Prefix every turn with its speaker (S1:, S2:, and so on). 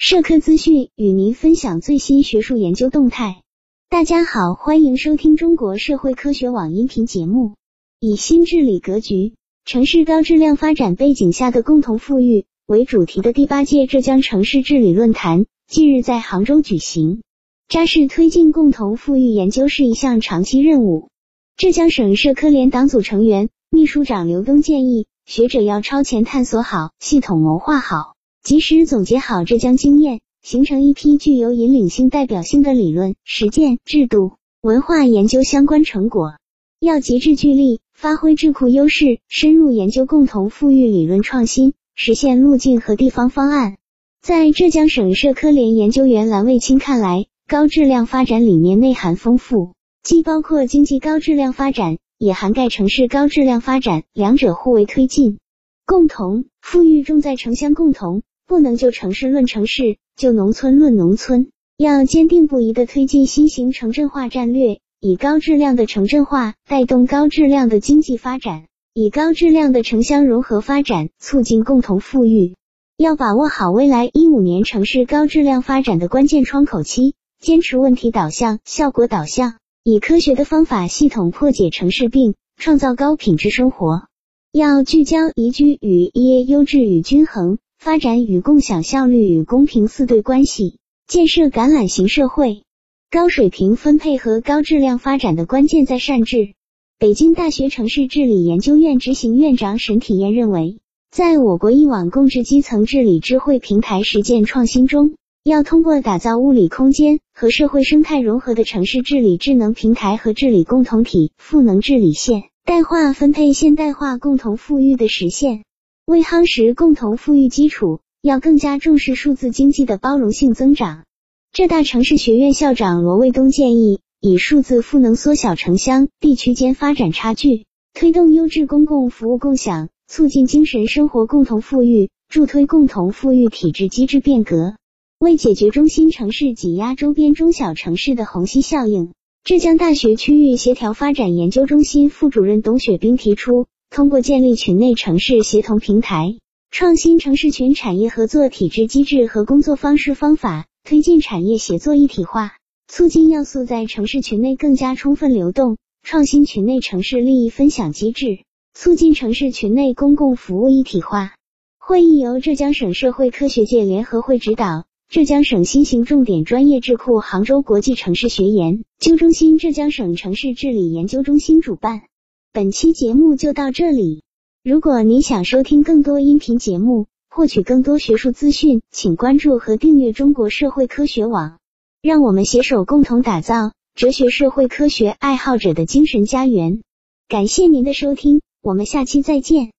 S1: 社科资讯与您分享最新学术研究动态。大家好，欢迎收听中国社会科学网音频节目。以新治理格局、城市高质量发展背景下的共同富裕为主题的第八届浙江城市治理论坛近日在杭州举行。扎实推进共同富裕研究是一项长期任务。浙江省社科联党组成员、秘书长刘东建议，学者要超前探索好、系统谋划好。及时总结好浙江经验，形成一批具有引领性、代表性的理论、实践、制度、文化研究相关成果。要极致聚力，发挥智库优势，深入研究共同富裕理论创新实现路径和地方方案。在浙江省社科联研究员蓝卫清看来，高质量发展理念内涵丰富，既包括经济高质量发展，也涵盖城市高质量发展，两者互为推进。共同富裕重在城乡共同。不能就城市论城市，就农村论农村，要坚定不移地推进新型城镇化战略，以高质量的城镇化带动高质量的经济发展，以高质量的城乡融合发展促进共同富裕。要把握好未来一五年城市高质量发展的关键窗口期，坚持问题导向、效果导向，以科学的方法系统破解城市病，创造高品质生活。要聚焦宜居与业优质与均衡。发展与共享、效率与公平四对关系，建设橄榄型社会。高水平分配和高质量发展的关键在善治。北京大学城市治理研究院执行院长沈体验认为，在我国一网共治基层治理智慧平台实践创新中，要通过打造物理空间和社会生态融合的城市治理智能平台和治理共同体，赋能治理现代化分配、现代化共同富裕的实现。为夯实共同富裕基础，要更加重视数字经济的包容性增长。浙大城市学院校长罗卫东建议，以数字赋能缩小城乡地区间发展差距，推动优质公共服务共享，促进精神生活共同富裕，助推共同富裕体制机制变革。为解决中心城市挤压周边中小城市的虹吸效应，浙江大学区域协调发展研究中心副主任董雪冰提出。通过建立群内城市协同平台，创新城市群产业合作体制机制和工作方式方法，推进产业协作一体化，促进要素在城市群内更加充分流动，创新群内城市利益分享机制，促进城市群内公共服务一体化。会议由浙江省社会科学界联合会指导，浙江省新型重点专业智库杭州国际城市学研究中心、浙江省城市治理研究中心主办。本期节目就到这里。如果你想收听更多音频节目，获取更多学术资讯，请关注和订阅中国社会科学网。让我们携手共同打造哲学社会科学爱好者的精神家园。感谢您的收听，我们下期再见。